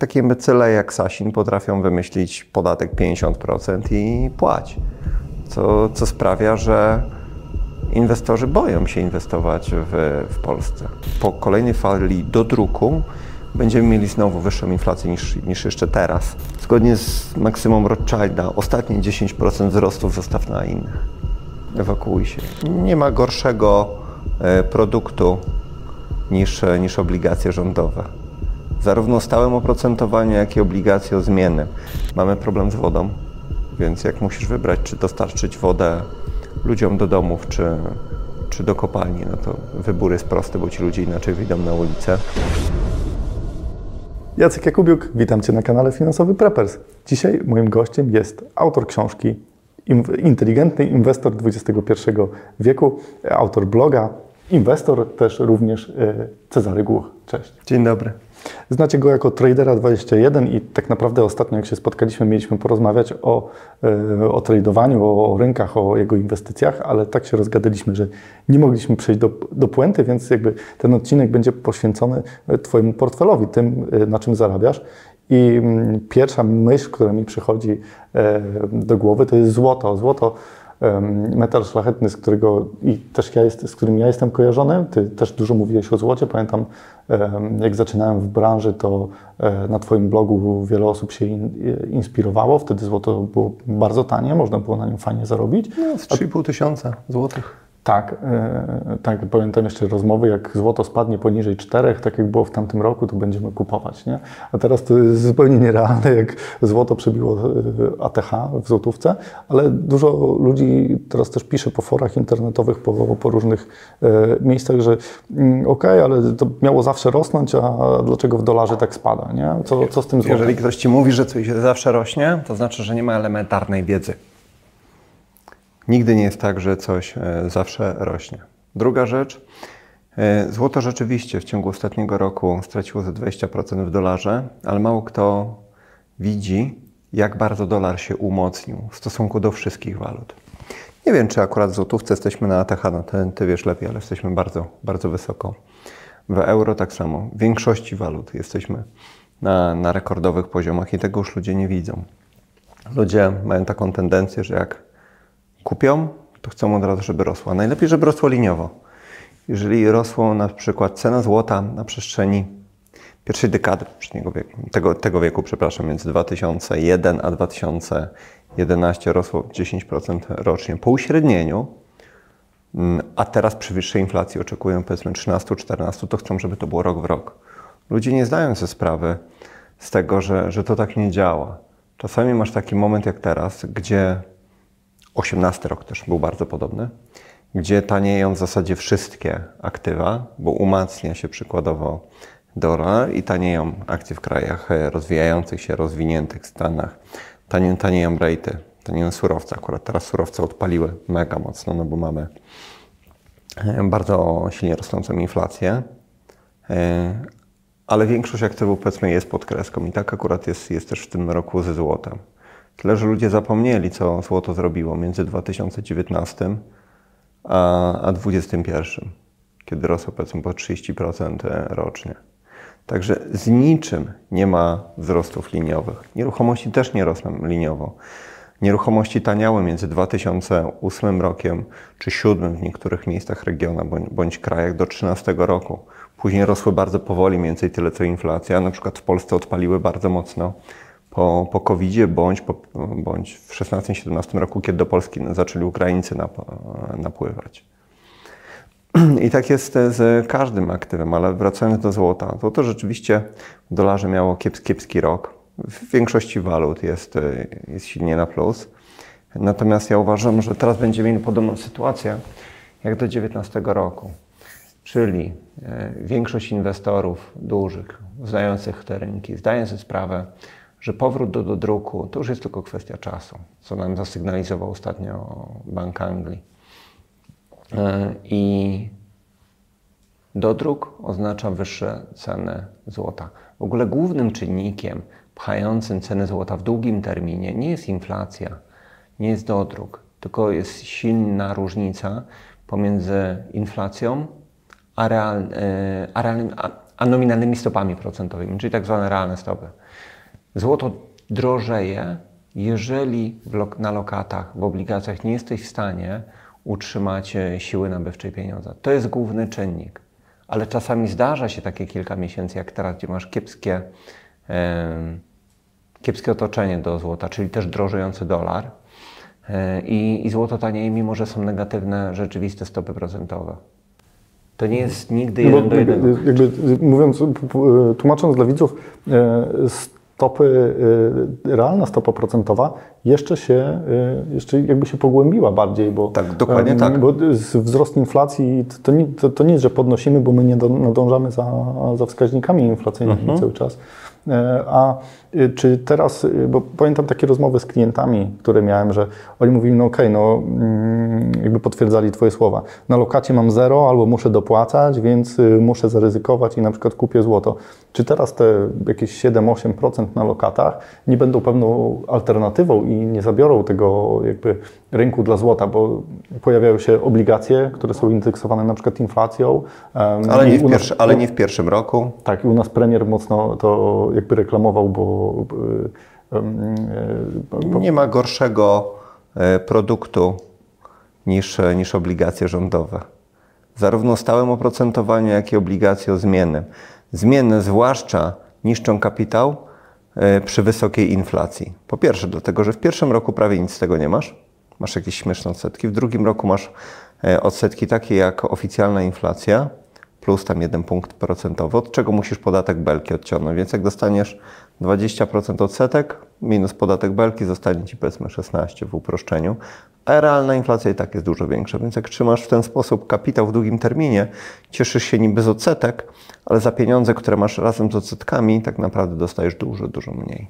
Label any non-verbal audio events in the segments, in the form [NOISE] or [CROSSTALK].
takie imbecyle jak Sasin potrafią wymyślić podatek 50% i płać. Co, co sprawia, że inwestorzy boją się inwestować w, w Polsce. Po kolejnej fali do druku będziemy mieli znowu wyższą inflację niż, niż jeszcze teraz. Zgodnie z maksymum Rothschilda, ostatnie 10% wzrostów zostaw na innych. Ewakuuj się. Nie ma gorszego e, produktu niż, niż obligacje rządowe. Zarówno stałym oprocentowanie, jak i obligacje o zmiany. Mamy problem z wodą, więc jak musisz wybrać, czy dostarczyć wodę ludziom do domów, czy, czy do kopalni, no to wybór jest prosty, bo ci ludzie inaczej wyjdą na ulicę. Jacek Jakubiuk, witam Cię na kanale Finansowy Preppers. Dzisiaj moim gościem jest autor książki Inteligentny Inwestor XXI wieku, autor bloga, inwestor też również e, Cezary Głuch. Cześć. Dzień dobry. Znacie go jako Tradera 21 i tak naprawdę ostatnio jak się spotkaliśmy, mieliśmy porozmawiać o, e, o tradowaniu, o, o rynkach, o jego inwestycjach, ale tak się rozgadaliśmy, że nie mogliśmy przejść do, do puenty, więc jakby ten odcinek będzie poświęcony e, Twojemu portfelowi, tym e, na czym zarabiasz. I mm, pierwsza myśl, która mi przychodzi do głowy, to jest złoto. Złoto metal szlachetny, z którego i też ja jest, z którym ja jestem kojarzony. Ty też dużo mówiłeś o złocie. Pamiętam, jak zaczynałem w branży, to e, na Twoim blogu wiele osób się inspirowało. Wtedy złoto było bardzo tanie, można było na nim fajnie zarobić. No, 3,5 tysiąca złotych. Tak, e, tak, pamiętam jeszcze rozmowy, jak złoto spadnie poniżej czterech, tak jak było w tamtym roku, to będziemy kupować, nie? A teraz to jest zupełnie nierealne, jak złoto przebiło e, ATH w złotówce, ale dużo ludzi teraz też pisze po forach internetowych, po, po różnych e, miejscach, że mm, okej, okay, ale to miało zawsze rosnąć, a dlaczego w dolarze tak spada, nie? Co, co z tym złotem? Jeżeli ktoś Ci mówi, że coś zawsze rośnie, to znaczy, że nie ma elementarnej wiedzy. Nigdy nie jest tak, że coś e, zawsze rośnie. Druga rzecz. E, złoto rzeczywiście w ciągu ostatniego roku straciło ze 20% w dolarze, ale mało kto widzi, jak bardzo dolar się umocnił w stosunku do wszystkich walut. Nie wiem, czy akurat w złotówce jesteśmy na ATH, no ty, ty wiesz lepiej, ale jesteśmy bardzo, bardzo wysoko. W euro tak samo. W większości walut jesteśmy na, na rekordowych poziomach i tego już ludzie nie widzą. Ludzie mają taką tendencję, że jak kupią, to chcą od razu, żeby rosła. Najlepiej, żeby rosło liniowo. Jeżeli rosło na przykład cena złota na przestrzeni pierwszej dekady wieku, tego, tego wieku, przepraszam, między 2001 a 2011 rosło 10% rocznie po uśrednieniu, mm, a teraz przy wyższej inflacji oczekują powiedzmy 13-14, to chcą, żeby to było rok w rok. Ludzie nie zdają sobie sprawy z tego, że, że to tak nie działa. Czasami masz taki moment jak teraz, gdzie 18 rok też był bardzo podobny, gdzie tanieją w zasadzie wszystkie aktywa, bo umacnia się przykładowo dolar i tanieją akcje w krajach rozwijających się, rozwiniętych Stanach. Tanieją, tanieją rejty, tanieją surowce. Akurat teraz surowce odpaliły mega mocno, no bo mamy e, bardzo silnie rosnącą inflację, e, ale większość aktywów powiedzmy jest pod kreską i tak akurat jest, jest też w tym roku ze złotem. Tyle, że ludzie zapomnieli, co złoto zrobiło między 2019 a 2021, kiedy rosło powiedzmy po 30% rocznie. Także z niczym nie ma wzrostów liniowych. Nieruchomości też nie rosną liniowo. Nieruchomości taniały między 2008 rokiem czy 2007 w niektórych miejscach regiona bądź, bądź krajach do 2013 roku. Później rosły bardzo powoli, mniej więcej tyle co inflacja. Na przykład w Polsce odpaliły bardzo mocno po, po COVID-zie, bądź, po, bądź w 16-17 roku, kiedy do Polski zaczęli Ukraińcy nap, napływać. [CLEARS THROAT] I tak jest z każdym aktywem, ale wracając do złota, to to rzeczywiście w dolarze miało kiepski, kiepski rok. W większości walut jest, jest silnie na plus. Natomiast ja uważam, że teraz będziemy mieli podobną sytuację jak do 2019 roku. Czyli e, większość inwestorów dużych, znających te rynki, zdaje sobie sprawę, że powrót do, do druku to już jest tylko kwestia czasu, co nam zasygnalizował ostatnio Bank Anglii. E, I dodruk oznacza wyższe ceny złota. W ogóle głównym czynnikiem pchającym ceny złota w długim terminie nie jest inflacja, nie jest dodruk, tylko jest silna różnica pomiędzy inflacją a, real, e, a, a nominalnymi stopami procentowymi, czyli tak zwane realne stopy. Złoto drożeje, jeżeli na lokatach, w obligacjach nie jesteś w stanie utrzymać e, siły nabywczej pieniądza. To jest główny czynnik. Ale czasami zdarza się takie kilka miesięcy, jak teraz, gdzie masz kiepskie, kiepskie otoczenie do złota, czyli też drożejący dolar e, i, i złoto tanieje, mimo że są negatywne rzeczywiste stopy procentowe. To nie jest nigdy No bo jeden do jednego. jakby, mówiąc, tłumacząc dla widzów, e, stopy, e, realna stopa procentowa jeszcze się, e, jeszcze jakby się pogłębiła bardziej, bo, Tak, dokładnie em, tak. bo wzrost inflacji to, to, nie, to, to nie jest, że podnosimy, bo my nie do, nadążamy za, za wskaźnikami inflacyjnymi Mhm. cały czas. E, A y, czy teraz, y, bo pamiętam takie rozmowy z klientami, które miałem, że oni mówili, no okej, no mm, jakby potwierdzali Twoje słowa. Na lokacie mam zero albo muszę dopłacać, więc y, muszę zaryzykować i na przykład kupię złoto. Czy teraz te jakieś 7-8% na lokatach nie będą pewną alternatywą i nie zabiorą tego jakby rynku dla złota, bo pojawiają się obligacje, które są indeksowane na przykład inflacją. em, Ale nie, w nas- pierwszy, ale nie w pierwszym roku. tak, i u nas premier mocno to jakby reklamował, bo y, y, y, Nie ma gorszego e, produktu niż, e, niż obligacje rządowe. Zarówno stałym oprocentowaniu, jak i obligacje o zmiennym. Zmienne zwłaszcza niszczą kapitał e, przy wysokiej inflacji. Po pierwsze, dlatego, że w pierwszym roku prawie nic z tego nie masz. Masz jakieś śmieszne odsetki. W drugim roku masz e, odsetki takie jak oficjalna inflacja, plus tam jeden punkt procentowy, od czego musisz podatek belki odciągnąć. Więc jak dostaniesz 20% odsetek minus podatek belki, zostanie ci powiedzmy 16 w uproszczeniu, a realna inflacja i tak jest dużo większa. Więc jak trzymasz w ten sposób kapitał w długim terminie, cieszysz się niby z odsetek, ale za pieniądze, które masz razem z odsetkami, tak naprawdę dostajesz dużo, dużo mniej.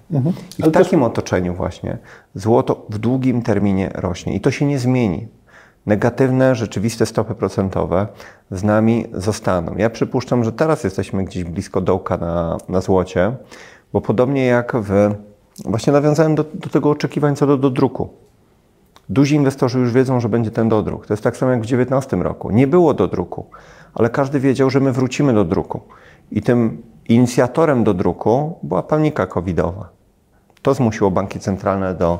I w też- takim otoczeniu właśnie złoto w długim terminie rośnie i to się nie zmieni. Negatywne, rzeczywiste stopy procentowe z nami zostaną. Ja przypuszczam, że teraz jesteśmy gdzieś blisko dołka na, na złocie, bo podobnie jak w. Właśnie nawiązałem do, do tego oczekiwań co do, do druku. Duzi inwestorzy już wiedzą, że będzie ten dodruk. To jest tak samo jak w 2019 roku. Nie było dodruku, ale każdy wiedział, że my wrócimy do druku. I tym inicjatorem do druku była panika covidowa. To zmusiło banki centralne do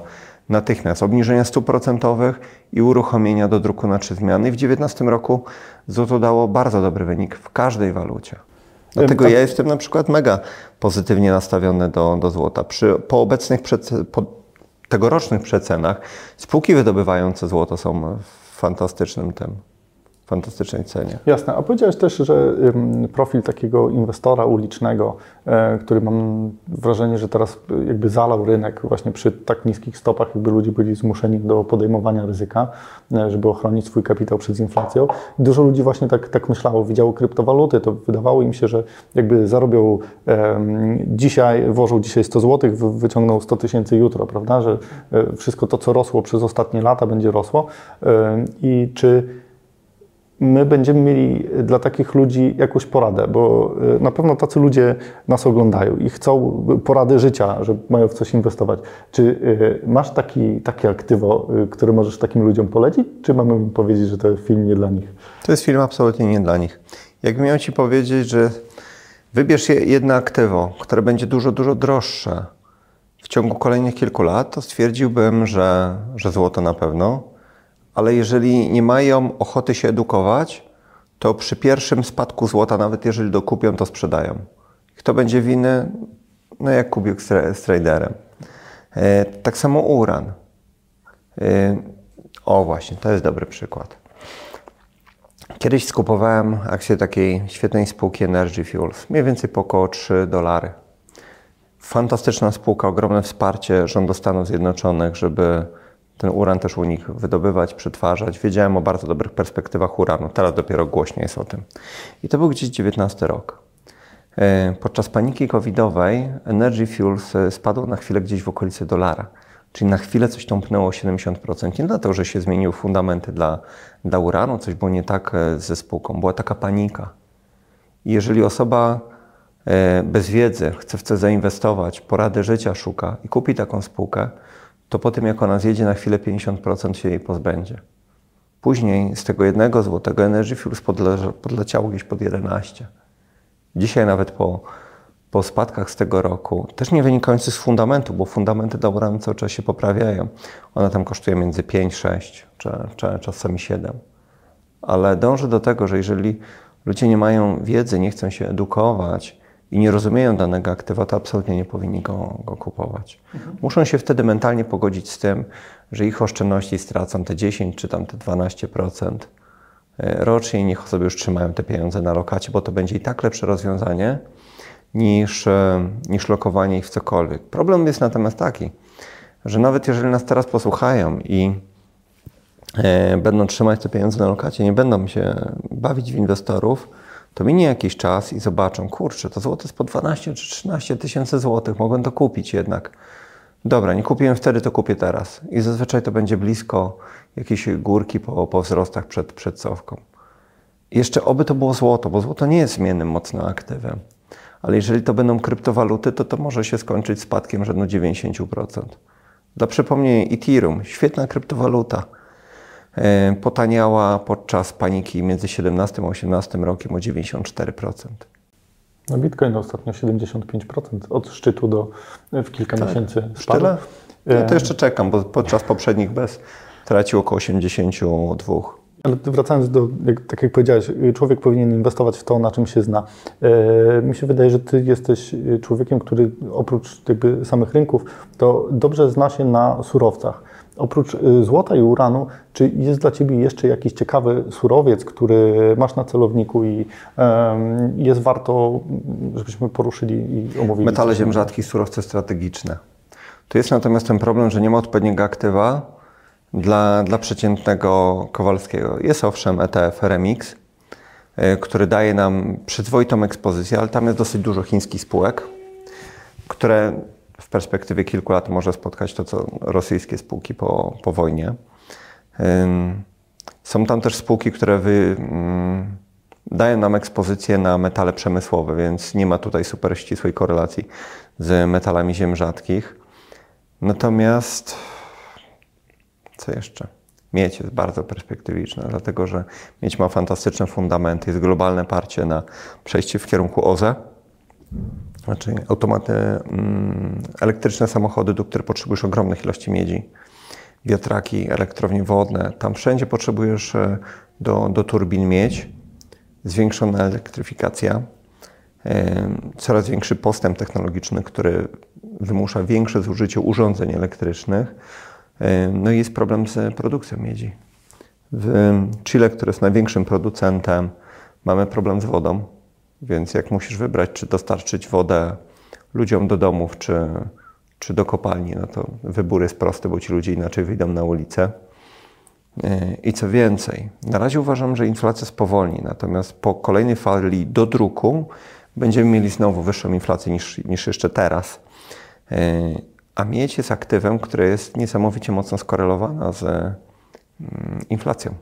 natychmiast obniżenia stóp procentowych i uruchomienia do druku na trzy zmiany. I w 2019 roku złoto dało bardzo dobry wynik w każdej walucie. Dlatego ja jestem na przykład mega pozytywnie nastawiony do, do złota. Przy, po obecnych przece, po tegorocznych przecenach spółki wydobywające złoto są w fantastycznym tym, fantastycznej cenie. Jasne, a powiedziałeś też, że profil takiego inwestora ulicznego, e, który mam wrażenie, że teraz y, jakby zalał rynek właśnie przy tak niskich stopach, jakby ludzie byli zmuszeni do podejmowania ryzyka, e, żeby ochronić swój kapitał przed inflacją. Dużo ludzi właśnie tak, tak myślało, widziało kryptowaluty, to wydawało im się, że jakby zarobią dzisiaj, włożą dzisiaj 100 zł, wy- wyciągną 100 tysięcy jutro, prawda, że e, wszystko to, co rosło przez ostatnie lata będzie rosło. E, i czy my będziemy mieli dla takich ludzi jakąś poradę, bo y, na pewno tacy ludzie nas oglądają i chcą porady życia, że mają w coś inwestować. Czy masz taki, takie aktywo, które możesz takim ludziom polecić, czy mamy im powiedzieć, że to film nie dla nich? To jest film absolutnie nie dla nich. Jakbym miał Ci powiedzieć, że wybierz je- jedno aktywo, które będzie dużo, dużo droższe w ciągu kolejnych kilku lat, to stwierdziłbym, że, że złoto na pewno. Ale jeżeli nie mają ochoty się edukować, to przy pierwszym spadku złota, nawet jeżeli dokupią, to sprzedają. Kto będzie winny? No jak Kubiuk z, tra- z traderem. E, tak samo uran. E, o właśnie, to jest dobry przykład. Kiedyś skupowałem akcję takiej świetnej spółki Energy Fuels, mniej więcej po około 3 dolary. Fantastyczna spółka, ogromne wsparcie rządu Stanów Zjednoczonych, żeby ten uran też u nich wydobywać, przetwarzać. Wiedziałem o bardzo dobrych perspektywach uranu. Teraz dopiero głośniej jest o tym. I to był gdzieś 19 rok. E, Podczas paniki covidowej Energy Fuels e, spadł na chwilę gdzieś w okolicy dolara. Czyli na chwilę coś tąpnęło o 70%. Nie dlatego, że się zmieniły fundamenty dla, dla uranu, coś było nie tak ze spółką. Była taka panika. I jeżeli osoba e, bez wiedzy chce w coś zainwestować, porady życia szuka i kupi taką spółkę, to po tym jak ona zjedzie na chwilę 50% się jej pozbędzie. Później z tego jednego złotego Energy Fuels podle, podleciało gdzieś pod 11. Dzisiaj nawet po, po spadkach z tego roku, też nie wynikających z fundamentu, bo fundamenty Dobramy cały czas się poprawiają. Ona tam kosztuje między 5, 6, czy, czy czasami 7. Ale dążę do tego, że jeżeli ludzie nie mają wiedzy, nie chcą się edukować i nie rozumieją danego aktywa, to absolutnie nie powinni go, go kupować. Mhm. Muszą się wtedy mentalnie pogodzić z tym, że ich oszczędności stracą te 10 czy tam te 12% e, rocznie i niech sobie już trzymają te pieniądze na lokacie, bo to będzie i tak lepsze rozwiązanie niż, e, niż lokowanie ich w cokolwiek. Problem jest natomiast taki, że nawet jeżeli nas teraz posłuchają i e, będą trzymać te pieniądze na lokacie, nie będą się bawić w inwestorów, to minie jakiś czas i zobaczą, kurczę, to złoto jest po 12 czy 13 tysięcy złotych, mogłem to kupić jednak. Dobra, nie kupiłem wtedy, to kupię teraz. I zazwyczaj to będzie blisko jakiejś górki po, po wzrostach przed, przed cofką. Jeszcze oby to było złoto, bo złoto nie jest zmiennym mocno aktywem. Ale jeżeli to będą kryptowaluty, to to może się skończyć spadkiem rzędu 90%. Dla przypomnienia, Ethereum, świetna kryptowaluta, potaniała podczas paniki między 17 a 18 rokiem o 94%. No Bitcoin ostatnio 75% od szczytu do w kilka tak. miesięcy spadł. Tyle? Ja to jeszcze czekam, bo podczas poprzednich bez tracił około 82. Ale wracając do, jak, tak jak powiedziałeś, człowiek powinien inwestować w to, na czym się zna. E, mi się wydaje, że ty jesteś człowiekiem, który oprócz jakby samych rynków, to dobrze zna się na surowcach. Oprócz y, złota i uranu, czy jest dla Ciebie jeszcze jakiś ciekawy surowiec, który masz na celowniku i jest warto, żebyśmy poruszyli i omówili? Metale ziem rzadkich, surowce strategiczne. Tu jest natomiast ten problem, że nie ma odpowiedniego aktywa dla, dla przeciętnego Kowalskiego. Jest owszem ETF Remix, y, który daje nam przyzwoitą ekspozycję, ale tam jest dosyć dużo chińskich spółek, które perspektywie kilku lat może spotkać to, co rosyjskie spółki po, po wojnie. Są tam też spółki, które wy, mm, dają nam ekspozycję na metale przemysłowe, więc nie ma tutaj super ścisłej korelacji z metalami ziem rzadkich. Natomiast co jeszcze? Miedź jest bardzo perspektywiczna, dlatego że miedź ma fantastyczne fundamenty, jest globalne parcie na przejście w kierunku OZE znaczy automaty, mm, elektryczne samochody, do których potrzebujesz ogromnych ilości miedzi, wiatraki, elektrownie wodne. Tam wszędzie potrzebujesz e, do, do turbin miedź, zwiększona elektryfikacja, e, coraz większy postęp technologiczny, który wymusza większe zużycie urządzeń elektrycznych. E, no i jest problem z produkcją miedzi. W Chile, które jest największym producentem, mamy problem z wodą więc jak musisz wybrać, czy dostarczyć wodę ludziom do domów, czy, czy do kopalni, no to wybór jest prosty, bo ci ludzie inaczej wyjdą na ulicę. E, I co więcej, na razie uważam, że inflacja spowolni, natomiast po kolejnej fali do druku będziemy mieli znowu wyższą inflację niż, niż jeszcze teraz. E, a miedź jest aktywem, które jest niesamowicie mocno skorelowana z mm, inflacją.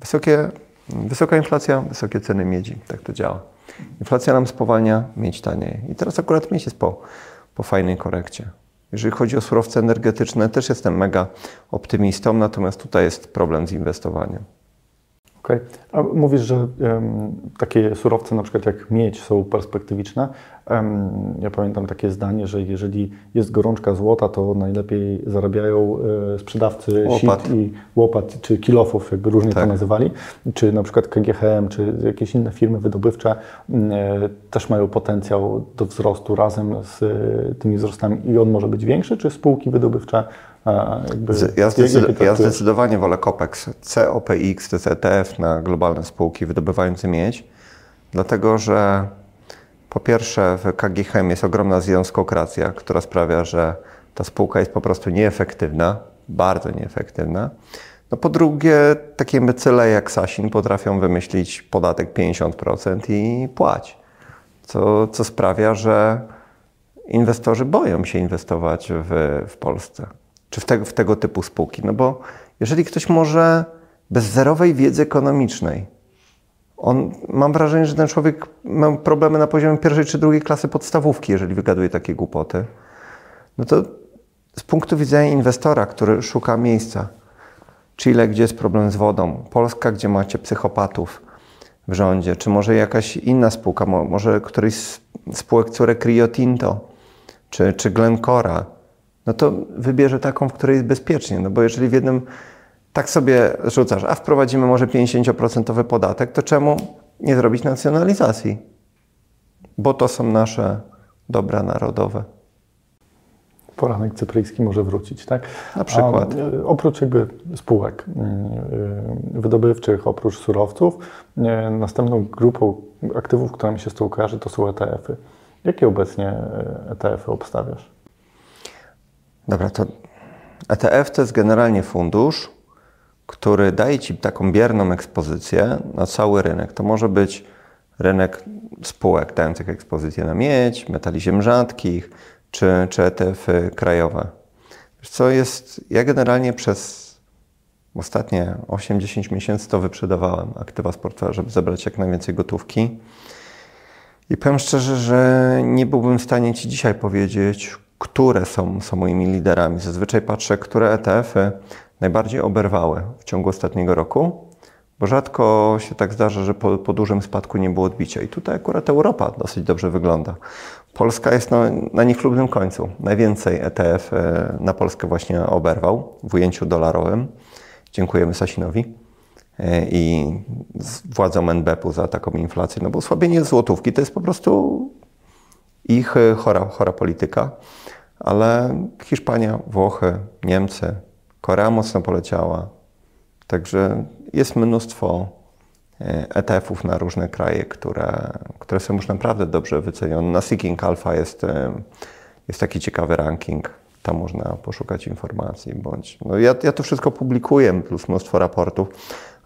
Wysokie, wysoka inflacja, wysokie ceny miedzi, tak to działa. Inflacja nam spowalnia, mieć taniej. I teraz akurat mieć jest po, po fajnej korekcie. Jeżeli chodzi o surowce energetyczne, też jestem mega optymistą, natomiast tutaj jest problem z inwestowaniem. Okay. A mówisz, że um, takie surowce, na przykład jak miedź, są perspektywiczne. Ja pamiętam takie zdanie, że jeżeli jest gorączka złota, to najlepiej zarabiają e, sprzedawcy łopat. sit i łopat, czy kilofów, jakby różnie tak. to nazywali, czy na przykład KGHM, czy jakieś inne firmy wydobywcze e, też mają potencjał do wzrostu razem z e, tymi wzrostami i on może być większy, czy spółki wydobywcze jakby, ja, zdecyd ja, zdecydowanie wolę COPEX. COPX to jest ETF na globalne spółki wydobywające miedź, dlatego że po pierwsze w KGHM jest ogromna związkokracja, która sprawia, że ta spółka jest po prostu nieefektywna, bardzo nieefektywna. No po drugie, takie mycyle jak Sasin potrafią wymyślić podatek 50% i płać, co, co sprawia, że inwestorzy boją się inwestować w, w Polsce czy w, te, w tego typu spółki. No bo jeżeli ktoś może bez zerowej wiedzy ekonomicznej, on, mam wrażenie, że ten człowiek ma problemy na poziomie pierwszej czy drugiej klasy podstawówki, jeżeli wygaduje takie głupoty, no to z punktu widzenia inwestora, który szuka miejsca, Chile, gdzie jest problem z wodą, Polska, gdzie macie psychopatów, w rządzie, czy może jakaś inna spółka, może któryś z spółek córek Rio Tinto, czy, czy Glencora, no to wybierze taką, w której jest bezpiecznie. No bo jeżeli w jednym tak sobie rzucasz, a wprowadzimy może 50% podatek, to czemu nie zrobić nacjonalizacji? Bo to są nasze dobra narodowe. Poranek cypryjski może wrócić, tak? Na przykład. A, e, oprócz jakby spółek mm, e, wydobywczych, oprócz surowców, e, następną grupą aktywów, która mi się z tą kojarzy, to są ETF-y. Jakie obecnie ETF-y obstawiasz? Dobra, to ETF to jest generalnie fundusz, który daje Ci taką bierną ekspozycję na cały rynek. To może być rynek spółek dających ekspozycję na miedź, metali ziem rzadkich, czy, czy ETF-y krajowe. Co jest, ja generalnie przez ostatnie 8-10 miesięcy to wyprzedawałem aktywa z portfela, żeby zebrać jak najwięcej gotówki. I powiem szczerze, że nie byłbym w stanie Ci dzisiaj powiedzieć, które są, są moimi liderami. Zazwyczaj patrzę, które ETF-y najbardziej oberwały w ciągu ostatniego roku, bo rzadko się tak zdarza, że po, po dużym spadku nie było odbicia. I tutaj akurat Europa dosyć dobrze wygląda. Polska jest no, na niechlubnym końcu. Najwięcej ETF e, na Polskę właśnie oberwał w ujęciu dolarowym. Dziękujemy Sasinowi e, i władzom NBP-u za taką inflację, no bo osłabienie złotówki to jest po prostu ich e, chora, chora polityka, ale Hiszpania, Włochy, Niemcy, Korea mocno poleciała. Także jest mnóstwo ETF-ów na różne kraje, które, które są już naprawdę dobrze wycenione. Na Seeking Alpha jest, e, jest taki ciekawy ranking. Tam można poszukać informacji. Bądź, no ja, ja to wszystko publikuję, plus mnóstwo raportów,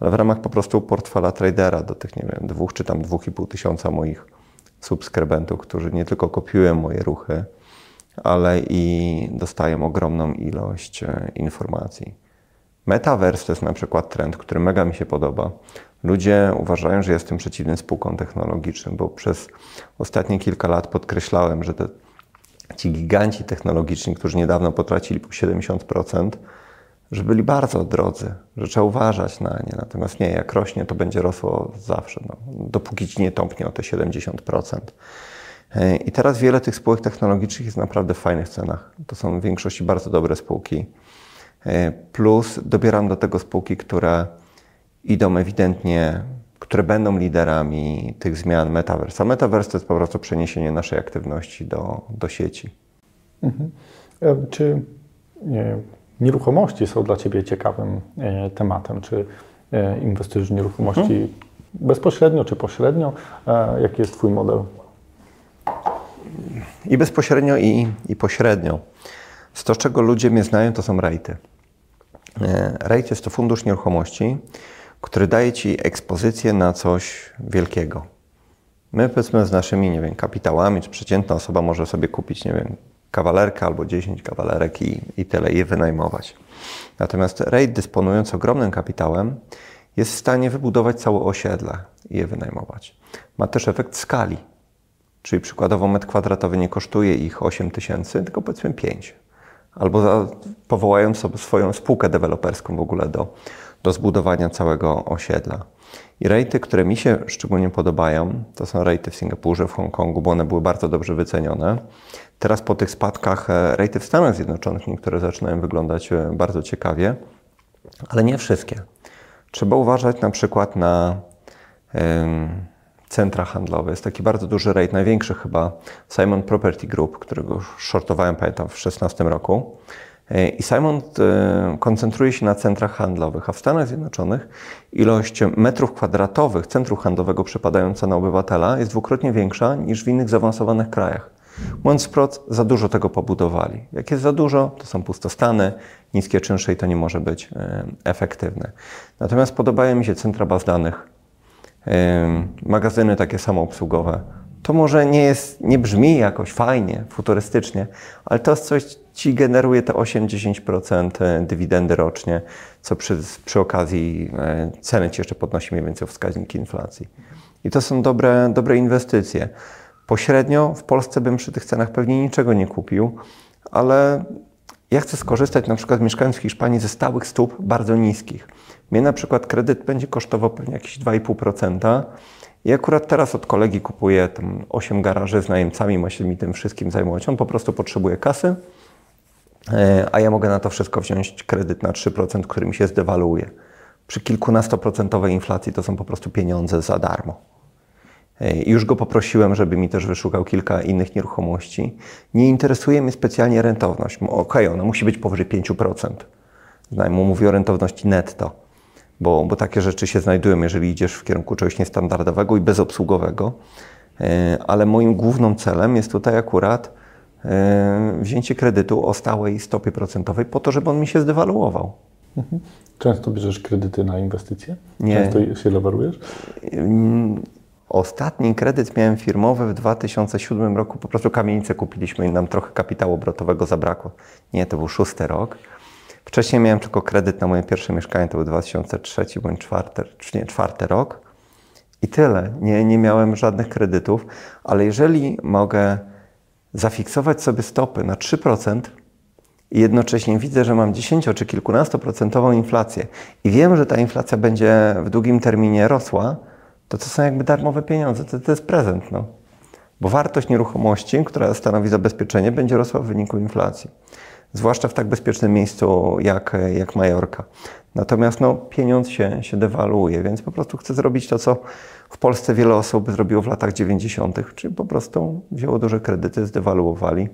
ale w ramach po prostu portfela tradera do tych, nie wiem, dwóch czy tam dwóch i pół tysiąca moich subskrybentów, którzy nie tylko kopiują moje ruchy, ale i dostają ogromną ilość e, informacji. Metaverse to jest na przykład trend, który mega mi się podoba. Ludzie uważają, że jestem przeciwny spółkom technologicznym, bo przez ostatnie kilka lat podkreślałem, że te, ci giganci technologiczni, którzy niedawno potracili po 70%, że byli bardzo drodzy, że trzeba uważać na nie. Natomiast nie, jak rośnie, to będzie rosło zawsze, no, dopóki ci nie tąpnie o te 70%. E, I teraz wiele tych spółek technologicznych jest naprawdę w fajnych cenach. To są w większości bardzo dobre spółki. E, plus dobieram do tego spółki, które idą ewidentnie, które będą liderami tych zmian Metaverse. A Metaverse to jest po prostu przeniesienie naszej aktywności do, do sieci. Mhm. E, czy nie, nieruchomości są dla Ciebie ciekawym e, tematem? Czy e, inwestujesz w nieruchomości mhm. bezpośrednio czy pośrednio? E, jaki jest Twój model? I bezpośrednio, i, i pośrednio. Z to, czego ludzie mnie znają, to są rejty. E, rejt jest to fundusz nieruchomości, który daje Ci ekspozycję na coś wielkiego. My powiedzmy z naszymi, nie wiem, kapitałami, czy przeciętna osoba może sobie kupić, nie wiem, kawalerkę albo 10 kawalerek i, i tyle, i je wynajmować. Natomiast REIT dysponując ogromnym kapitałem jest w stanie wybudować całe osiedle i je wynajmować. Ma też efekt skali, czyli przykładowo metr kwadratowy nie kosztuje ich 8 tysięcy, tylko powiedzmy 5. Albo za, powołając sobie swoją spółkę deweloperską w ogóle do, do zbudowania całego osiedla. I rejty, które mi się szczególnie podobają, to są rejty w Singapurze, w Hongkongu, bo one były bardzo dobrze wycenione. Teraz po tych spadkach e, rejty w Stanach Zjednoczonych niektóre zaczynają wyglądać e, bardzo ciekawie, ale nie wszystkie. Trzeba uważać na przykład na centra handlowe. Jest taki bardzo duży rejt, największy chyba Simon Property Group, którego shortowałem, pamiętam, w 2016 roku. E, I Simon e, koncentruje się na centrach handlowych, a w Stanach Zjednoczonych ilość metrów kwadratowych centrum handlowego przypadająca na obywatela jest dwukrotnie większa niż w innych zaawansowanych krajach. Mówiąc wprost, za dużo tego pobudowali. Jak jest za dużo, to są pustostany, niskie czynsze i to nie może być e, efektywne. Natomiast podobają mi się centra baz danych, magazyny takie samoobsługowe, to może nie, jest, nie brzmi jakoś fajnie, futurystycznie, ale to jest coś ci generuje te 8-10% e, dywidendy rocznie, co przy, przy okazji e, ceny ci jeszcze podnosi mniej więcej o wskaźniki inflacji. I to są dobre, dobre inwestycje. Pośrednio w Polsce bym przy tych cenach pewnie niczego nie kupił, ale ja chcę skorzystać na przykład mieszkając w Hiszpanii ze stałych stóp bardzo niskich. Mnie na przykład kredyt będzie kosztował pewnie jakieś 2,5%. I akurat teraz od kolegi kupuję tam 8 garaży z najemcami, ma się mi tym wszystkim zajmować. On po prostu potrzebuje kasy, e, a ja mogę na to wszystko wziąć kredyt na 3%, który mi się zdewaluuje. Przy kilkunastoprocentowej inflacji to są po prostu pieniądze za darmo. Już go poprosiłem, żeby mi też wyszukał kilka innych nieruchomości. Nie interesuje mnie specjalnie rentowność. Okej, okay, ona musi być powyżej 5%. Znajomo mówi o rentowności netto, bo, bo takie rzeczy się znajdują, jeżeli idziesz w kierunku czegoś niestandardowego i bezobsługowego. E, ale moim głównym celem jest tutaj akurat e, wzięcie kredytu o stałej stopie procentowej po to, żeby on mi się zdewaluował. Mhm. Często bierzesz kredyty na inwestycje? Nie. Często się lewarujesz? Ostatni kredyt miałem firmowy w 2007 roku. Po prostu kamienicę kupiliśmy i nam trochę kapitału obrotowego zabrakło. Nie, to był szósty rok. Wcześniej miałem tylko kredyt na moje pierwsze mieszkanie, to był 2003 bądź czwarty, czy nie, czwarty rok. I tyle. Nie, nie miałem żadnych kredytów, ale jeżeli mogę zafiksować sobie stopy na 3% i jednocześnie widzę, że mam 10 czy kilkunastoprocentową inflację i wiem, że ta inflacja będzie w długim terminie rosła, to to są jakby darmowe pieniądze, to, to jest prezent. No. Bo wartość nieruchomości, która stanowi zabezpieczenie, będzie rosła w wyniku inflacji. Zwłaszcza w tak bezpiecznym miejscu jak, jak Majorka. Natomiast no, pieniądz się, się dewaluuje, więc po prostu chcę zrobić to, co w Polsce wiele osób zrobiło w latach 90., czyli po prostu wzięło duże kredyty, zdewaluowali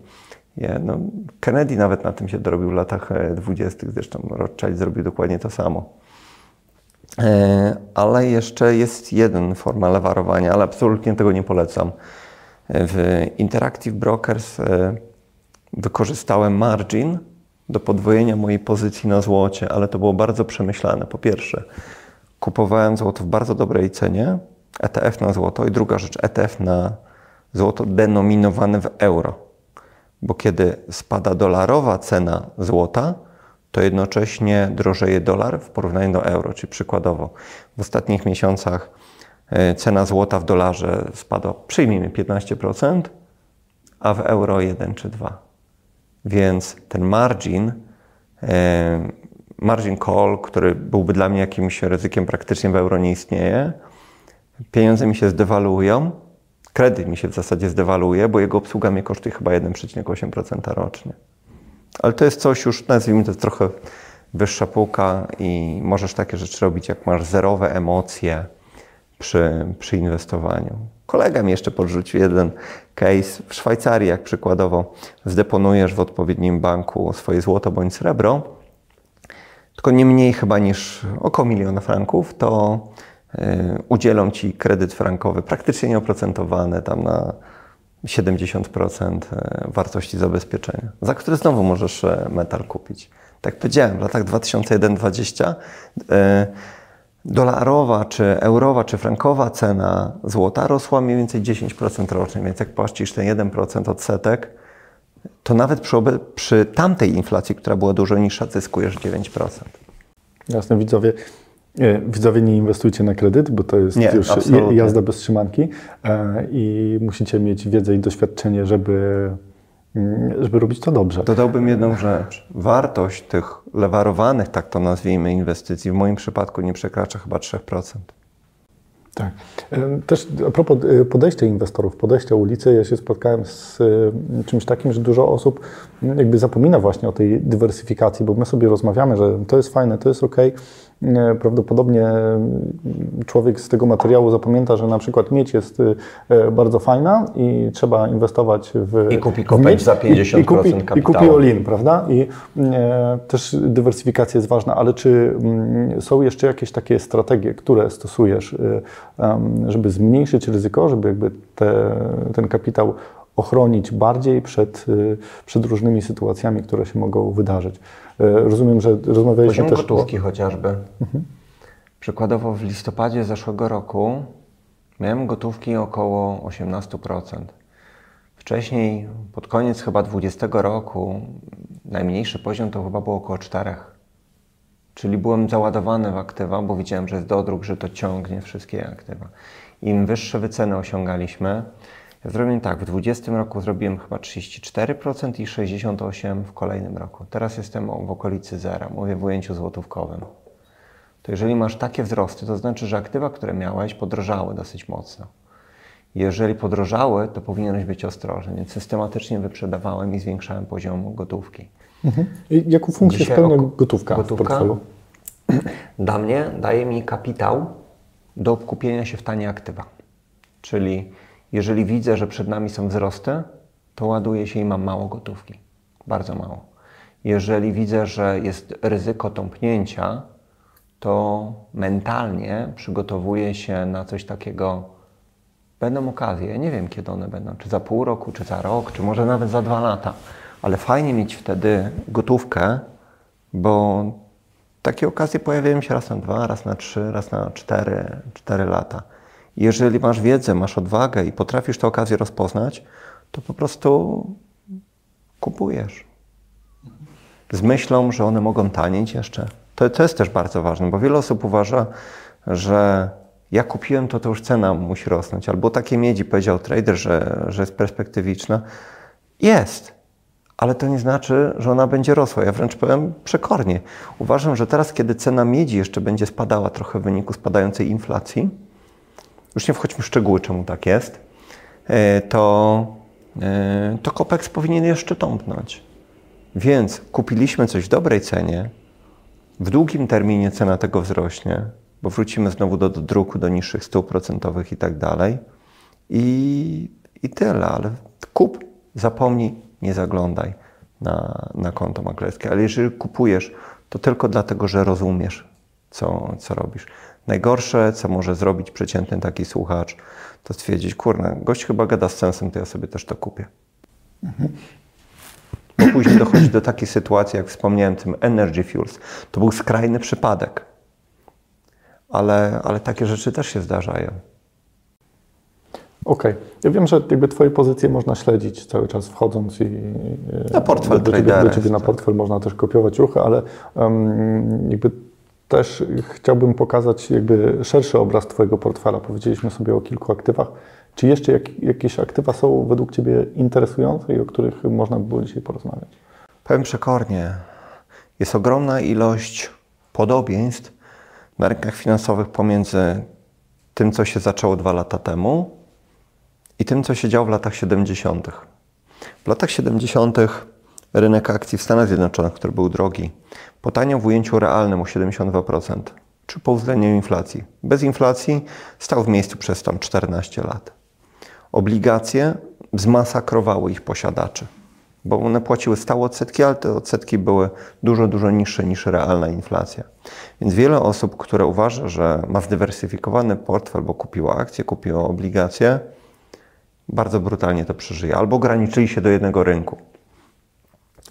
je. No, Kennedy nawet na tym się dorobił w latach 20., zresztą Rothschild zrobił dokładnie to samo. E, ale jeszcze jest jeden forma lewarowania, ale absolutnie tego nie polecam. W Interactive Brokers e, wykorzystałem margin do podwojenia mojej pozycji na złocie, ale to było bardzo przemyślane. Po pierwsze, kupowałem złoto w bardzo dobrej cenie, ETF na złoto i druga rzecz, ETF na złoto denominowane w euro. Bo kiedy spada dolarowa cena złota, to jednocześnie drożeje dolar w porównaniu do euro. Czyli przykładowo w ostatnich miesiącach e, cena złota w dolarze spadła, przyjmijmy 15%, a w euro 1 czy 2. Więc ten margin, e, margin call, który byłby dla mnie jakimś ryzykiem, praktycznie w euro nie istnieje. Pieniądze mi się zdewaluują, kredyt mi się w zasadzie zdewaluuje, bo jego obsługa mnie kosztuje chyba 1,8% rocznie. Ale to jest coś już, nazwijmy to trochę wyższa półka i możesz takie rzeczy robić, jak masz zerowe emocje przy, przy inwestowaniu. Kolega mi jeszcze podrzucił jeden case w Szwajcarii, jak przykładowo zdeponujesz w odpowiednim banku swoje złoto bądź srebro, tylko nie mniej chyba niż około miliona franków, to y, udzielą Ci kredyt frankowy praktycznie nieoprocentowany tam na 70% e, wartości zabezpieczenia, za które znowu możesz e, metal kupić. Tak jak powiedziałem, w latach 2001-2020 e, dolarowa, czy eurowa, czy frankowa cena złota rosła mniej więcej 10% rocznie, więc jak płacisz ten 1% odsetek, to nawet przy, przy tamtej inflacji, która była dużo niższa, zyskujesz 9%. Jasne, widzowie. Widzowie, nie inwestujcie na kredyt, bo to jest nie, już absolutnie. jazda bez trzymanki e, i musicie mieć wiedzę i doświadczenie, żeby, mm, żeby robić to dobrze. Dodałbym jedną rzecz. Wartość tych lewarowanych, tak to nazwijmy, inwestycji w moim przypadku nie przekracza chyba 3%. Tak. Też a propos e, podejścia inwestorów, podejścia ulicy, ja się spotkałem z e, czymś takim, że dużo osób jakby zapomina właśnie o tej dywersyfikacji, bo my sobie rozmawiamy, że to jest fajne, to jest ok, Prawdopodobnie człowiek z tego materiału zapamięta, że na przykład miedź jest e, bardzo fajna i trzeba inwestować w. I kupi kopeć za 50% i, i kupi, kapitału. I kupi Olin, prawda? I e, też dywersyfikacja jest ważna, ale czy m, są jeszcze jakieś takie strategie, które stosujesz, e, żeby zmniejszyć ryzyko, żeby jakby te, ten kapitał ochronić bardziej przed, e, przed różnymi sytuacjami, które się mogą wydarzyć? E, rozumiem, że rozmawialiśmy Poziom też gotówki o... chociażby. Mhm. Przykładowo w listopadzie zeszłego roku miałem gotówki około 18%. Wcześniej, pod koniec chyba 20 roku, najmniejszy poziom to chyba było około 4. Czyli byłem załadowany w aktywa, bo widziałem, że jest dodruk, że to ciągnie wszystkie aktywa. Im wyższe wyceny osiągaliśmy, zrobiłem tak, w 20 roku zrobiłem chyba 34% i 68% w kolejnym roku. Teraz jestem w okolicy zera, mówię w ujęciu złotówkowym. To jeżeli masz takie wzrosty, to znaczy, że aktywa, które miałeś, podrożały dosyć mocno. Jeżeli podrożały, to powinieneś być ostrożny, więc systematycznie wyprzedawałem i zwiększałem poziom gotówki. Mhm. Jaką funkcję Dzisiaj spełnia ok- gotówka, w gotówka? portfelu? [CLEARS THROAT] Dla mnie daje mi kapitał do obkupienia się w tanie aktywa. Czyli jeżeli widzę, że przed nami są wzrosty, to ładuję się i mam mało gotówki. Bardzo mało. Jeżeli widzę, że jest ryzyko tąpnięcia, to mentalnie przygotowuję się na coś takiego. Będą okazje, ja nie wiem kiedy one będą, czy za pół roku, czy za rok, czy może nawet za dwa lata, ale fajnie mieć wtedy gotówkę, bo takie okazje pojawiają się raz na dwa, raz na trzy, raz na cztery, cztery lata. Jeżeli masz wiedzę, masz odwagę i potrafisz te okazje rozpoznać, to po prostu kupujesz. Z myślą, że one mogą tanieć jeszcze. To, to jest też bardzo ważne, bo wiele osób uważa, że ja kupiłem to, to już cena musi rosnąć. Albo takie miedzi powiedział trader, że, że jest perspektywiczna. Jest, ale to nie znaczy, że ona będzie rosła. Ja wręcz powiem przekornie. Uważam, że teraz, kiedy cena miedzi jeszcze będzie spadała trochę w wyniku spadającej inflacji, już nie wchodźmy w szczegóły, czemu tak jest, e, to, e, to Copex powinien jeszcze tąpnąć. Więc kupiliśmy coś w dobrej cenie, w długim terminie cena tego wzrośnie, bo wrócimy znowu do, do druku, do niższych stóp procentowych i tak dalej. I, I tyle, ale kup, zapomnij, nie zaglądaj na, na konto maklerskie. Ale jeżeli kupujesz, to tylko dlatego, że rozumiesz, co, co robisz. Najgorsze, co może zrobić przeciętny taki słuchacz, to stwierdzić, kurna, gość chyba gada z sensem, to ja sobie też to kupię. Bo później dochodzi do takiej sytuacji, jak wspomniałem, tym Energy Fuels. To był skrajny przypadek. Ale, ale takie rzeczy też się zdarzają. Okej. Ja wiem, że jakby Twoje pozycje można śledzić cały czas wchodząc i Na portfel do, do, ciebie, do ciebie na jest, portfel można też kopiować ruchy, ale um, jakby też chciałbym pokazać jakby szerszy obraz Twojego portfela. Powiedzieliśmy sobie o kilku aktywach. Czy jeszcze jak, jakieś aktywa są według Ciebie interesujące i o których można by było dzisiaj porozmawiać? Powiem przekornie, jest ogromna ilość podobieństw na rynkach finansowych pomiędzy tym, co się zaczęło dwa lata temu i tym, co się działo w latach 70. W latach 70. rynek akcji w Stanach Zjednoczonych, który był drogi, potaniał w ujęciu realnym o 72%, czy po uwzględnieniu inflacji. Bez inflacji stał w miejscu przez tam 14 lat. Obligacje zmasakrowały ich posiadaczy, bo one płaciły stałe odsetki, ale te odsetki były dużo, dużo niższe niż realna inflacja. Więc wiele osób, które uważa, że ma zdywersyfikowany portfel, bo kupiło akcje, kupiło obligacje, bardzo brutalnie to przeżyje. Albo ograniczyli się do jednego rynku.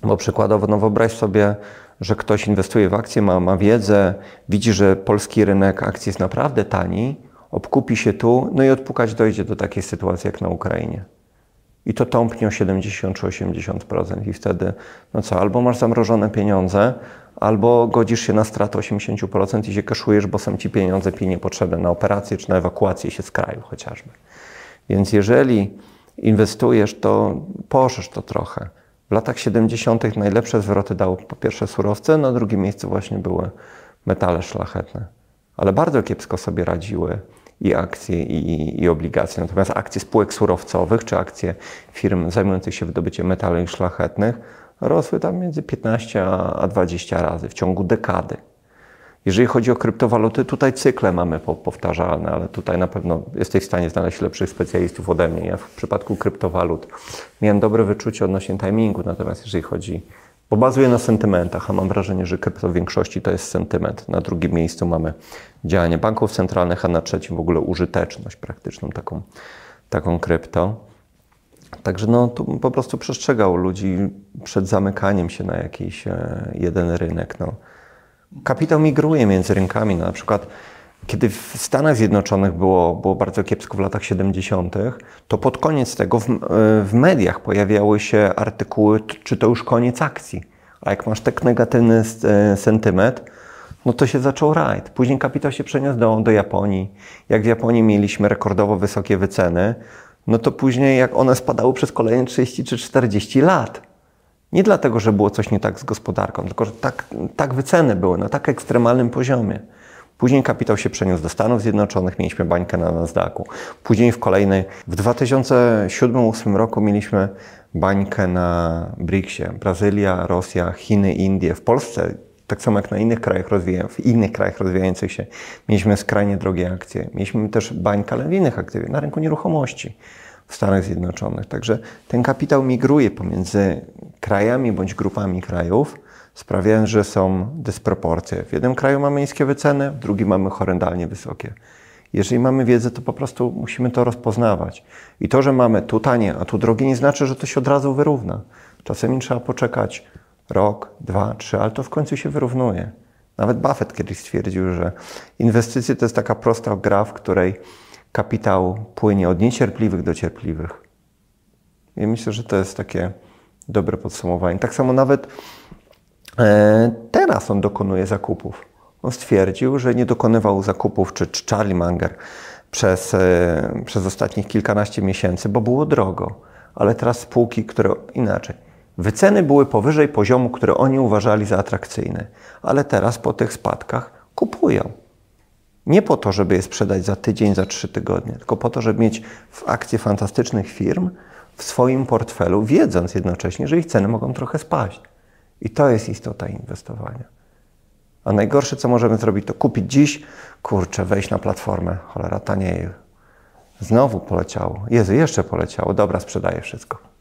Bo przykładowo, no wyobraź sobie, że ktoś inwestuje w akcje, ma, ma wiedzę, widzi, że polski rynek akcji jest naprawdę tani, obkupi się tu, no i odpukać dojdzie do takiej sytuacji jak na Ukrainie. I to tąpnie o 70 czy 80%. I wtedy, no co, albo masz zamrożone pieniądze, albo godzisz się na stratę 80% i się kaszujesz, bo są ci pieniądze pilnie potrzebne na operację czy na ewakuację się z kraju chociażby. Więc jeżeli inwestujesz, to poszerz to trochę. W latach 70. najlepsze zwroty dało po pierwsze surowce, na drugim miejscu właśnie były metale szlachetne. Ale bardzo kiepsko sobie radziły i akcje, i, i obligacje. Natomiast akcje spółek surowcowych, czy akcje firm zajmujących się wydobyciem metali szlachetnych rosły tam między 15 a 20 razy w ciągu dekady. Jeżeli chodzi o kryptowaluty, tutaj cykle mamy powtarzalne, ale tutaj na pewno jesteś w stanie znaleźć lepszych specjalistów ode mnie. Ja w przypadku kryptowalut miałem dobre wyczucie odnośnie timingu, natomiast jeżeli chodzi, bo bazuję na sentymentach, a mam wrażenie, że krypto w większości to jest sentyment. Na drugim miejscu mamy działanie banków centralnych, a na trzecim w ogóle użyteczność praktyczną taką, taką krypto. Także no, tu po prostu przestrzegał ludzi przed zamykaniem się na jakiś e, jeden rynek. No kapitał migruje między rynkami. No, na przykład, kiedy w Stanach Zjednoczonych było, było bardzo kiepsko w latach 70., to pod koniec tego w, w mediach pojawiały się artykuły, czy to już koniec akcji. A jak masz tak negatywny sentyment, no to się zaczął rajd. Później kapitał się przeniósł do, do Japonii. Jak w Japonii mieliśmy rekordowo wysokie wyceny, no to później jak one spadały przez kolejne 30 czy 40 lat. Nie dlatego, że było coś nie tak z gospodarką, tylko że tak, tak wyceny były na tak ekstremalnym poziomie. Później kapitał się przeniósł do Stanów Zjednoczonych, mieliśmy bańkę na Nasdaqu. Później w kolejnej, w 2007-2008 roku mieliśmy bańkę na BRICSie. Brazylia, Rosja, Chiny, Indie. W Polsce, tak samo jak na innych krajach w innych krajach rozwijających się, mieliśmy skrajnie drogie akcje. Mieliśmy też bańkę, ale w innych aktywach, na rynku nieruchomości w Stanach Zjednoczonych. Także ten kapitał migruje pomiędzy krajami bądź grupami krajów, sprawiając, że są dysproporcje. W jednym kraju mamy niskie wyceny, w drugim mamy horrendalnie wysokie. Jeżeli mamy wiedzę, to po prostu musimy to rozpoznawać. I to, że mamy tu tanie, a tu drogie, nie znaczy, że to się od razu wyrówna. Czasami trzeba poczekać rok, dwa, trzy, ale to w końcu się wyrównuje. Nawet Buffett kiedyś stwierdził, że inwestycje to jest taka prosta gra, w której kapitał płynie od niecierpliwych do cierpliwych. I myślę, że to jest takie dobre podsumowanie. Tak samo nawet e, teraz on dokonuje zakupów. On stwierdził, że nie dokonywał zakupów, czy, czy Charlie Munger, przez, e, przez ostatnich kilkanaście miesięcy, bo było drogo. Ale teraz spółki, które inaczej. Wyceny były powyżej poziomu, który oni uważali za atrakcyjny, ale teraz po tych spadkach kupują. Nie po to, żeby je sprzedać za tydzień, za trzy tygodnie, tylko po to, żeby mieć w akcje fantastycznych firm w swoim portfelu, wiedząc jednocześnie, że ich ceny mogą trochę spaść. I to jest istota inwestowania. A najgorsze, co możemy zrobić, to kupić dziś, kurczę, wejść na platformę, cholera, taniej. Znowu poleciało. Jezu, jeszcze poleciało. Dobra, sprzedaję wszystko.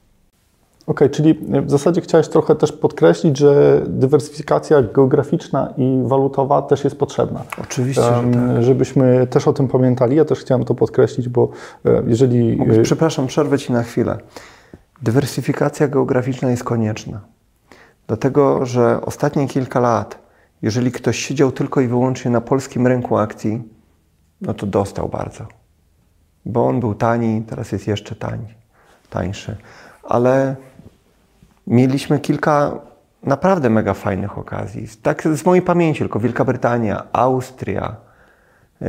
Okej, okay, czyli w zasadzie chciałeś trochę też podkreślić, że dywersyfikacja geograficzna i walutowa też jest potrzebna. Oczywiście, um, że tak. Żebyśmy też o tym pamiętali. Ja też chciałem to podkreślić, bo e, jeżeli... Mogę, przepraszam, przerwę Ci na chwilę. Dywersyfikacja geograficzna jest konieczna. Dlatego, że ostatnie kilka lat, jeżeli ktoś siedział tylko i wyłącznie na polskim rynku akcji, no to dostał bardzo. Bo on był tani, teraz jest jeszcze tani, tańszy. Ale mieliśmy kilka naprawdę mega fajnych okazji. Tak z mojej pamięci, tylko Wielka Brytania, Austria, y,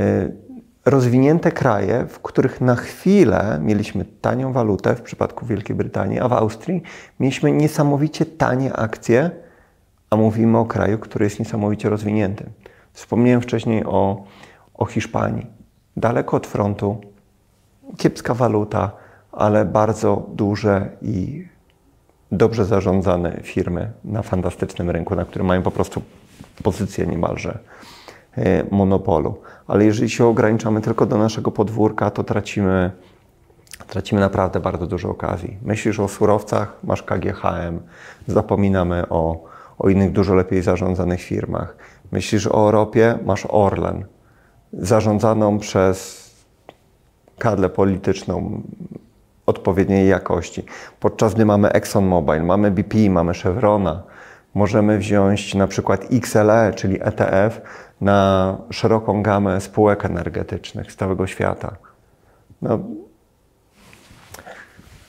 rozwinięte kraje, w których na chwilę mieliśmy tanią walutę w przypadku Wielkiej Brytanii, a w Austrii mieliśmy niesamowicie tanie akcje, a mówimy o kraju, który jest niesamowicie rozwinięty. Wspomniałem wcześniej o, o Hiszpanii. Daleko od frontu, kiepska waluta, ale bardzo duże i dobrze zarządzane firmy na fantastycznym rynku, na którym mają po prostu pozycję niemalże e, monopolu. Ale jeżeli się ograniczamy tylko do naszego podwórka, to tracimy, tracimy naprawdę bardzo dużo okazji. Myślisz o surowcach, masz KGHM, zapominamy o, o innych dużo lepiej zarządzanych firmach. Myślisz o ropie, masz Orlen, zarządzaną przez kadlę polityczną odpowiedniej jakości. Podczas gdy mamy ExxonMobil, mamy BP, mamy Chevrona, możemy wziąć na przykład XLE, czyli ETF, na szeroką gamę spółek energetycznych z całego świata. No,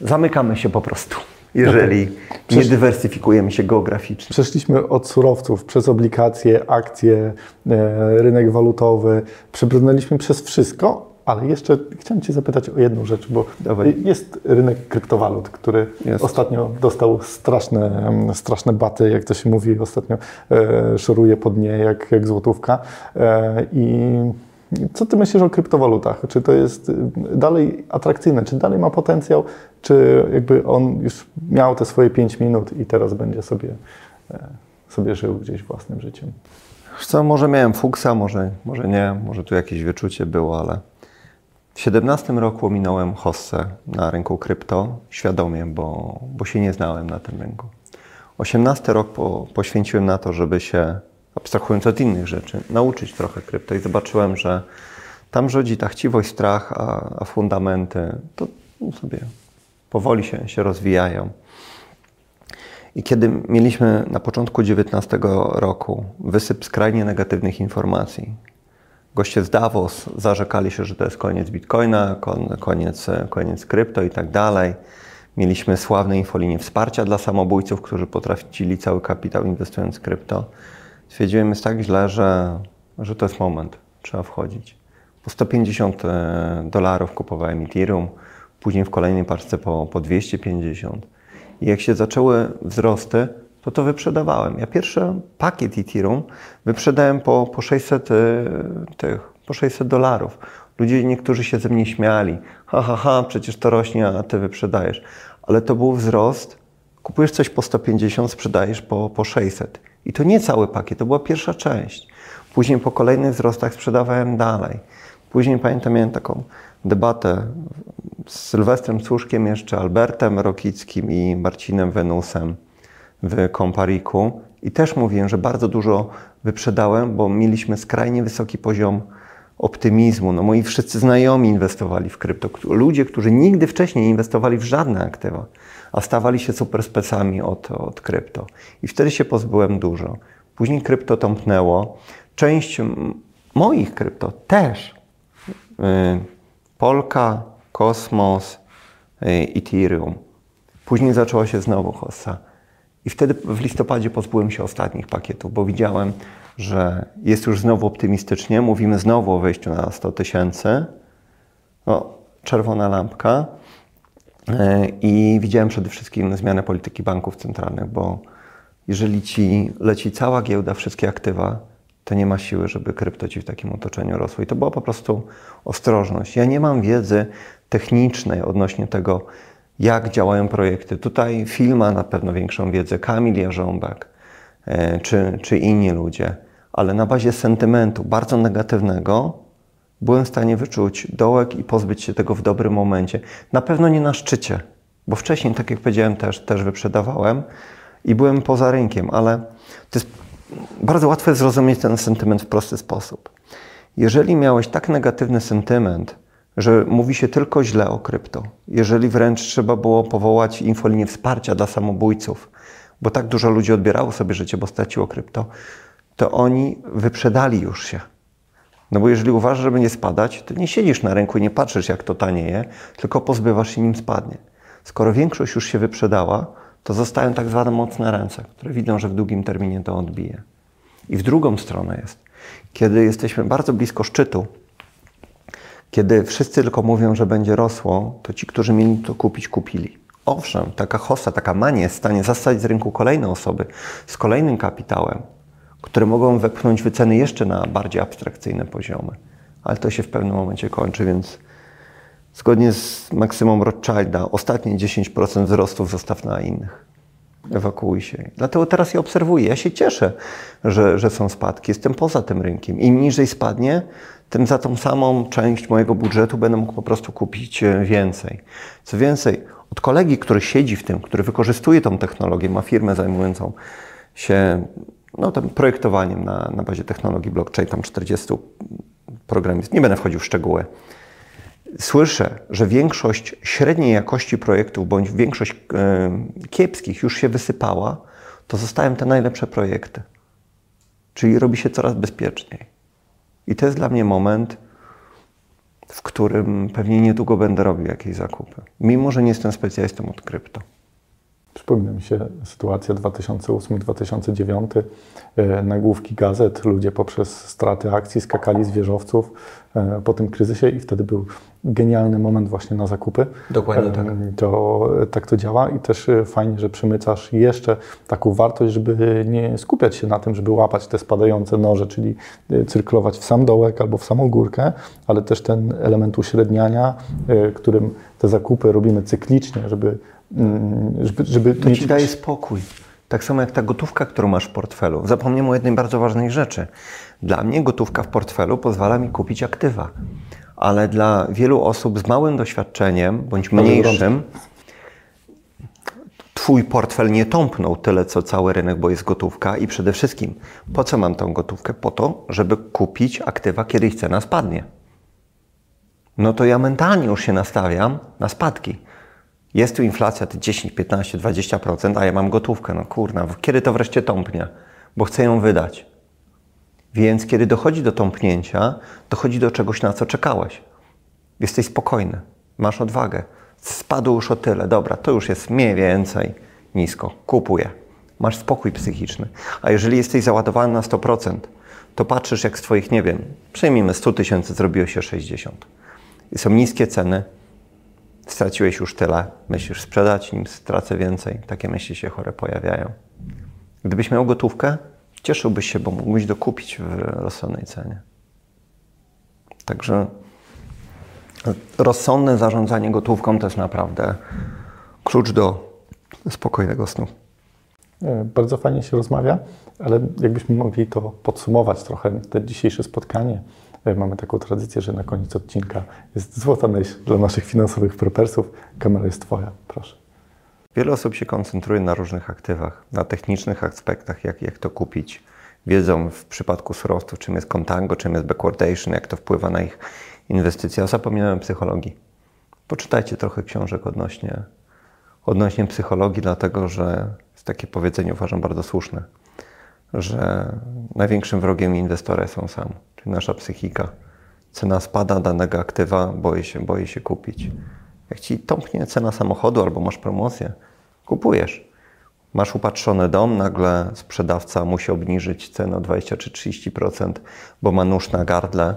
zamykamy się po prostu, jeżeli nie dywersyfikujemy się geograficznie. Przeszliśmy od surowców przez obligacje, akcje, e, rynek walutowy, przebrnęliśmy przez wszystko, ale jeszcze chciałem Cię zapytać o jedną rzecz, bo Dawaj. jest rynek kryptowalut, który jest. ostatnio dostał straszne, straszne baty, jak to się mówi, ostatnio e, szoruje pod nie jak, jak złotówka. E, I co Ty myślisz o kryptowalutach? Czy to jest dalej atrakcyjne? Czy dalej ma potencjał? Czy jakby on już miał te swoje 5 minut i teraz będzie sobie, e, sobie żył gdzieś własnym życiem? Co, może miałem fuksa, może, może nie, może tu jakieś wyczucie było, ale w 2017 roku ominąłem hossę na rynku krypto świadomie, bo, bo się nie znałem na tym rynku. 18 rok po, poświęciłem na to, żeby się, abstrahując od innych rzeczy, nauczyć trochę krypto i zobaczyłem, że tam rządzi ta chciwość, strach, a, a fundamenty to sobie powoli się, się rozwijają. I kiedy mieliśmy na początku 19 roku wysyp skrajnie negatywnych informacji, goście z Davos zarzekali się, że to jest koniec bitcoina, koniec, koniec krypto i tak dalej. Mieliśmy sławne infolinie wsparcia dla samobójców, którzy potrafili cały kapitał inwestując w krypto. Stwierdziłem, jest tak źle, że, że to jest moment, trzeba wchodzić. Po 150 e, dolarów kupowałem Ethereum, później w kolejnej paczce po, po 250. I jak się zaczęły wzrosty, to to wyprzedawałem. Ja pierwszy pakiet Ethereum wyprzedałem po, po 600 y, tych, po 600 dolarów. Ludzie niektórzy się ze mnie śmiali. Ha, ha, ha, przecież to rośnie, a ty wyprzedajesz. Ale to był wzrost. Kupujesz coś po 150, sprzedajesz po, po 600. I to nie cały pakiet, to była pierwsza część. Później po kolejnych wzrostach sprzedawałem dalej. Później pamiętam, miałem taką debatę z Sylwestrem Słuszkiem, jeszcze Albertem Rokickim i Marcinem Wenusem w Kompariku. I też mówiłem, że bardzo dużo wyprzedałem, bo mieliśmy skrajnie wysoki poziom optymizmu. No, moi wszyscy znajomi inwestowali w krypto. Ludzie, którzy nigdy wcześniej nie inwestowali w żadne aktywa, a stawali się super specami od, od krypto. I wtedy się pozbyłem dużo. Później krypto tąpnęło. Część moich krypto też. Yy, Polka, Kosmos, yy, Ethereum. Później zaczęła się znowu hossa. I wtedy w listopadzie pozbyłem się ostatnich pakietów, bo widziałem, że jest już znowu optymistycznie. Mówimy znowu o wejściu na 100 tysięcy. No, czerwona lampka. E, I widziałem przede wszystkim zmianę polityki banków centralnych, bo jeżeli ci leci cała giełda, wszystkie aktywa, to nie ma siły, żeby krypto ci w takim otoczeniu rosło. I to była po prostu ostrożność. Ja nie mam wiedzy technicznej odnośnie tego, jak działają projekty. Tutaj film ma na pewno większą wiedzę, Kamil Jarząbek e, czy, czy inni ludzie, ale na bazie sentymentu bardzo negatywnego byłem w stanie wyczuć dołek i pozbyć się tego w dobrym momencie. Na pewno nie na szczycie, bo wcześniej, tak jak powiedziałem, też, też wyprzedawałem i byłem poza rynkiem, ale to jest bardzo łatwe zrozumieć ten sentyment w prosty sposób. Jeżeli miałeś tak negatywny sentyment, że mówi się tylko źle o krypto, jeżeli wręcz trzeba było powołać infolinię wsparcia dla samobójców, bo tak dużo ludzi odbierało sobie życie, bo straciło krypto, to oni wyprzedali już się. No bo jeżeli uważasz, że będzie spadać, to nie siedzisz na rynku i nie patrzysz, jak to tanieje, tylko pozbywasz się, nim spadnie. Skoro większość już się wyprzedała, to zostają tak zwane mocne ręce, które widzą, że w długim terminie to odbije. I w drugą stronę jest, kiedy jesteśmy bardzo blisko szczytu, kiedy wszyscy tylko mówią, że będzie rosło, to ci, którzy mieli to kupić, kupili. Owszem, taka hossa, taka mania jest w stanie zastać z rynku kolejne osoby z kolejnym kapitałem, które mogą wepchnąć wyceny jeszcze na bardziej abstrakcyjne poziomy. Ale to się w pewnym momencie kończy, więc zgodnie z maksymum Rothschilda, ostatnie 10% wzrostów zostaw na innych. Ewakuuj się. Dlatego teraz je obserwuję. Ja się cieszę, że, że są spadki. Jestem poza tym rynkiem. Im niżej spadnie, tym za tą samą część mojego budżetu będę mógł po prostu kupić e, więcej. Co więcej, od kolegi, który siedzi w tym, który wykorzystuje tą technologię, ma firmę zajmującą się no, tym projektowaniem na, na bazie technologii blockchain, tam 40 programistów, nie będę wchodził w szczegóły. Słyszę, że większość średniej jakości projektów, bądź większość e, kiepskich już się wysypała, to zostają te najlepsze projekty. Czyli robi się coraz bezpieczniej. I to jest dla mnie moment, w którym pewnie niedługo będę robił jakieś zakupy. Mimo, że nie jestem specjalistą od krypto. Przypomina mi się sytuacja 2008-2009. E, nagłówki gazet, ludzie poprzez straty akcji skakali z wieżowców e, po tym kryzysie i wtedy był genialny moment właśnie na zakupy. Dokładnie tak. To, tak to działa i też e, fajnie, że przemycasz jeszcze taką wartość, żeby nie skupiać się na tym, żeby łapać te spadające noże, czyli cyrklować w sam dołek albo w samą górkę, ale też ten element uśredniania, którym te zakupy robimy cyklicznie, żeby żeby, żeby to mieć... ci daje spokój. Tak samo jak ta gotówka, którą masz w portfelu. Zapomniałem o jednej bardzo ważnej rzeczy. Dla mnie gotówka w portfelu pozwala mi kupić aktywa, ale dla wielu osób z małym doświadczeniem bądź mniejszym, Twój portfel nie tąpnął tyle, co cały rynek, bo jest gotówka i przede wszystkim, po co mam tą gotówkę? Po to, żeby kupić aktywa, kiedy ich cena spadnie. No to ja mentalnie już się nastawiam na spadki. Jest tu inflacja te 10, 15, 20%, a ja mam gotówkę. No kurna, kiedy to wreszcie tąpnie? Bo chcę ją wydać. Więc kiedy dochodzi do tąpnięcia, dochodzi do czegoś, na co czekałeś. Jesteś spokojny, masz odwagę. Spadł już o tyle, dobra, to już jest mniej więcej nisko, kupuję. Masz spokój psychiczny. A jeżeli jesteś załadowany na 100%, to patrzysz jak z Twoich, nie wiem, przyjmijmy 100 tysięcy, zrobiło się 60. I są niskie ceny, straciłeś już tyle, myślisz sprzedać, nim stracę więcej. Takie myśli się chore pojawiają. Gdybyś miał gotówkę, cieszyłbyś się, bo mógłbyś dokupić w rozsądnej cenie. Także rozsądne zarządzanie gotówką to jest naprawdę klucz do spokojnego snu. E, Bardzo fajnie się rozmawia, ale jakbyśmy mogli to podsumować trochę, te dzisiejsze spotkanie. E, Mamy taką tradycję, że na koniec odcinka jest złota myśl dla naszych finansowych prepersów. Kamera jest Twoja, proszę. Wiele osób się koncentruje na różnych aktywach, na technicznych aspektach, jak, jak to kupić. Wiedzą w przypadku surowców, czym jest contango, czym jest backwardation, jak to wpływa na ich inwestycje, a zapominają psychologii. Poczytajcie trochę książek odnośnie, odnośnie psychologii, dlatego że jest takie powiedzenie, uważam, bardzo słuszne, że największym wrogiem inwestora jest on sam, czyli nasza psychika. Cena spada danego aktywa, boję się, boję się kupić. Jak ci tąpnie cena samochodu albo masz promocję, kupujesz. Masz upatrzony dom, nagle sprzedawca musi obniżyć cenę o 20 czy 30%, bo ma nóż na gardle.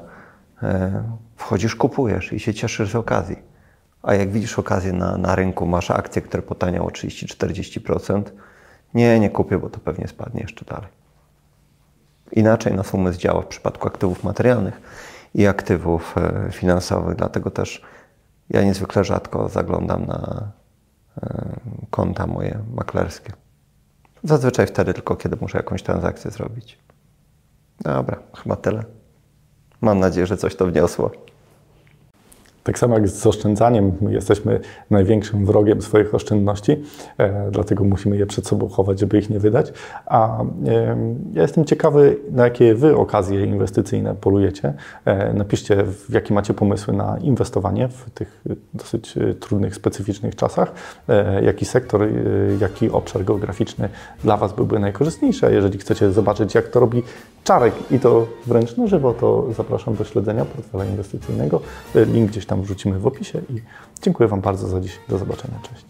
E, Wchodzisz, kupujesz i się cieszysz z okazji. A jak widzisz okazję na, na rynku, masz akcje, które potaniały o 30-40%, nie, nie kupię, bo to pewnie spadnie jeszcze dalej. Inaczej nas umysł działa w przypadku aktywów materialnych i aktywów e, finansowych, dlatego też ja niezwykle rzadko zaglądam na e, konta moje maklerskie. Zazwyczaj wtedy tylko, kiedy muszę jakąś transakcję zrobić. Dobra, chyba tyle. Mam nadzieję, że coś to wniosło. Tak samo jak z oszczędzaniem, my jesteśmy największym wrogiem swoich oszczędności, e, dlatego musimy je przed sobą chować, żeby ich nie wydać. A e, ja jestem ciekawy, na jakie Wy okazje inwestycyjne polujecie. E, napiszcie, jakie macie pomysły na inwestowanie w tych dosyć trudnych, specyficznych czasach. Jaki sektor, jaki obszar geograficzny dla Was byłby najkorzystniejszy. A jeżeli chcecie zobaczyć, jak to robi Czarek i to wręcz na żywo, to zapraszam do śledzenia portfela inwestycyjnego. Link gdzieś tam wrzucimy w opisie i dziękuję Wam bardzo za dziś. Do zobaczenia. Cześć.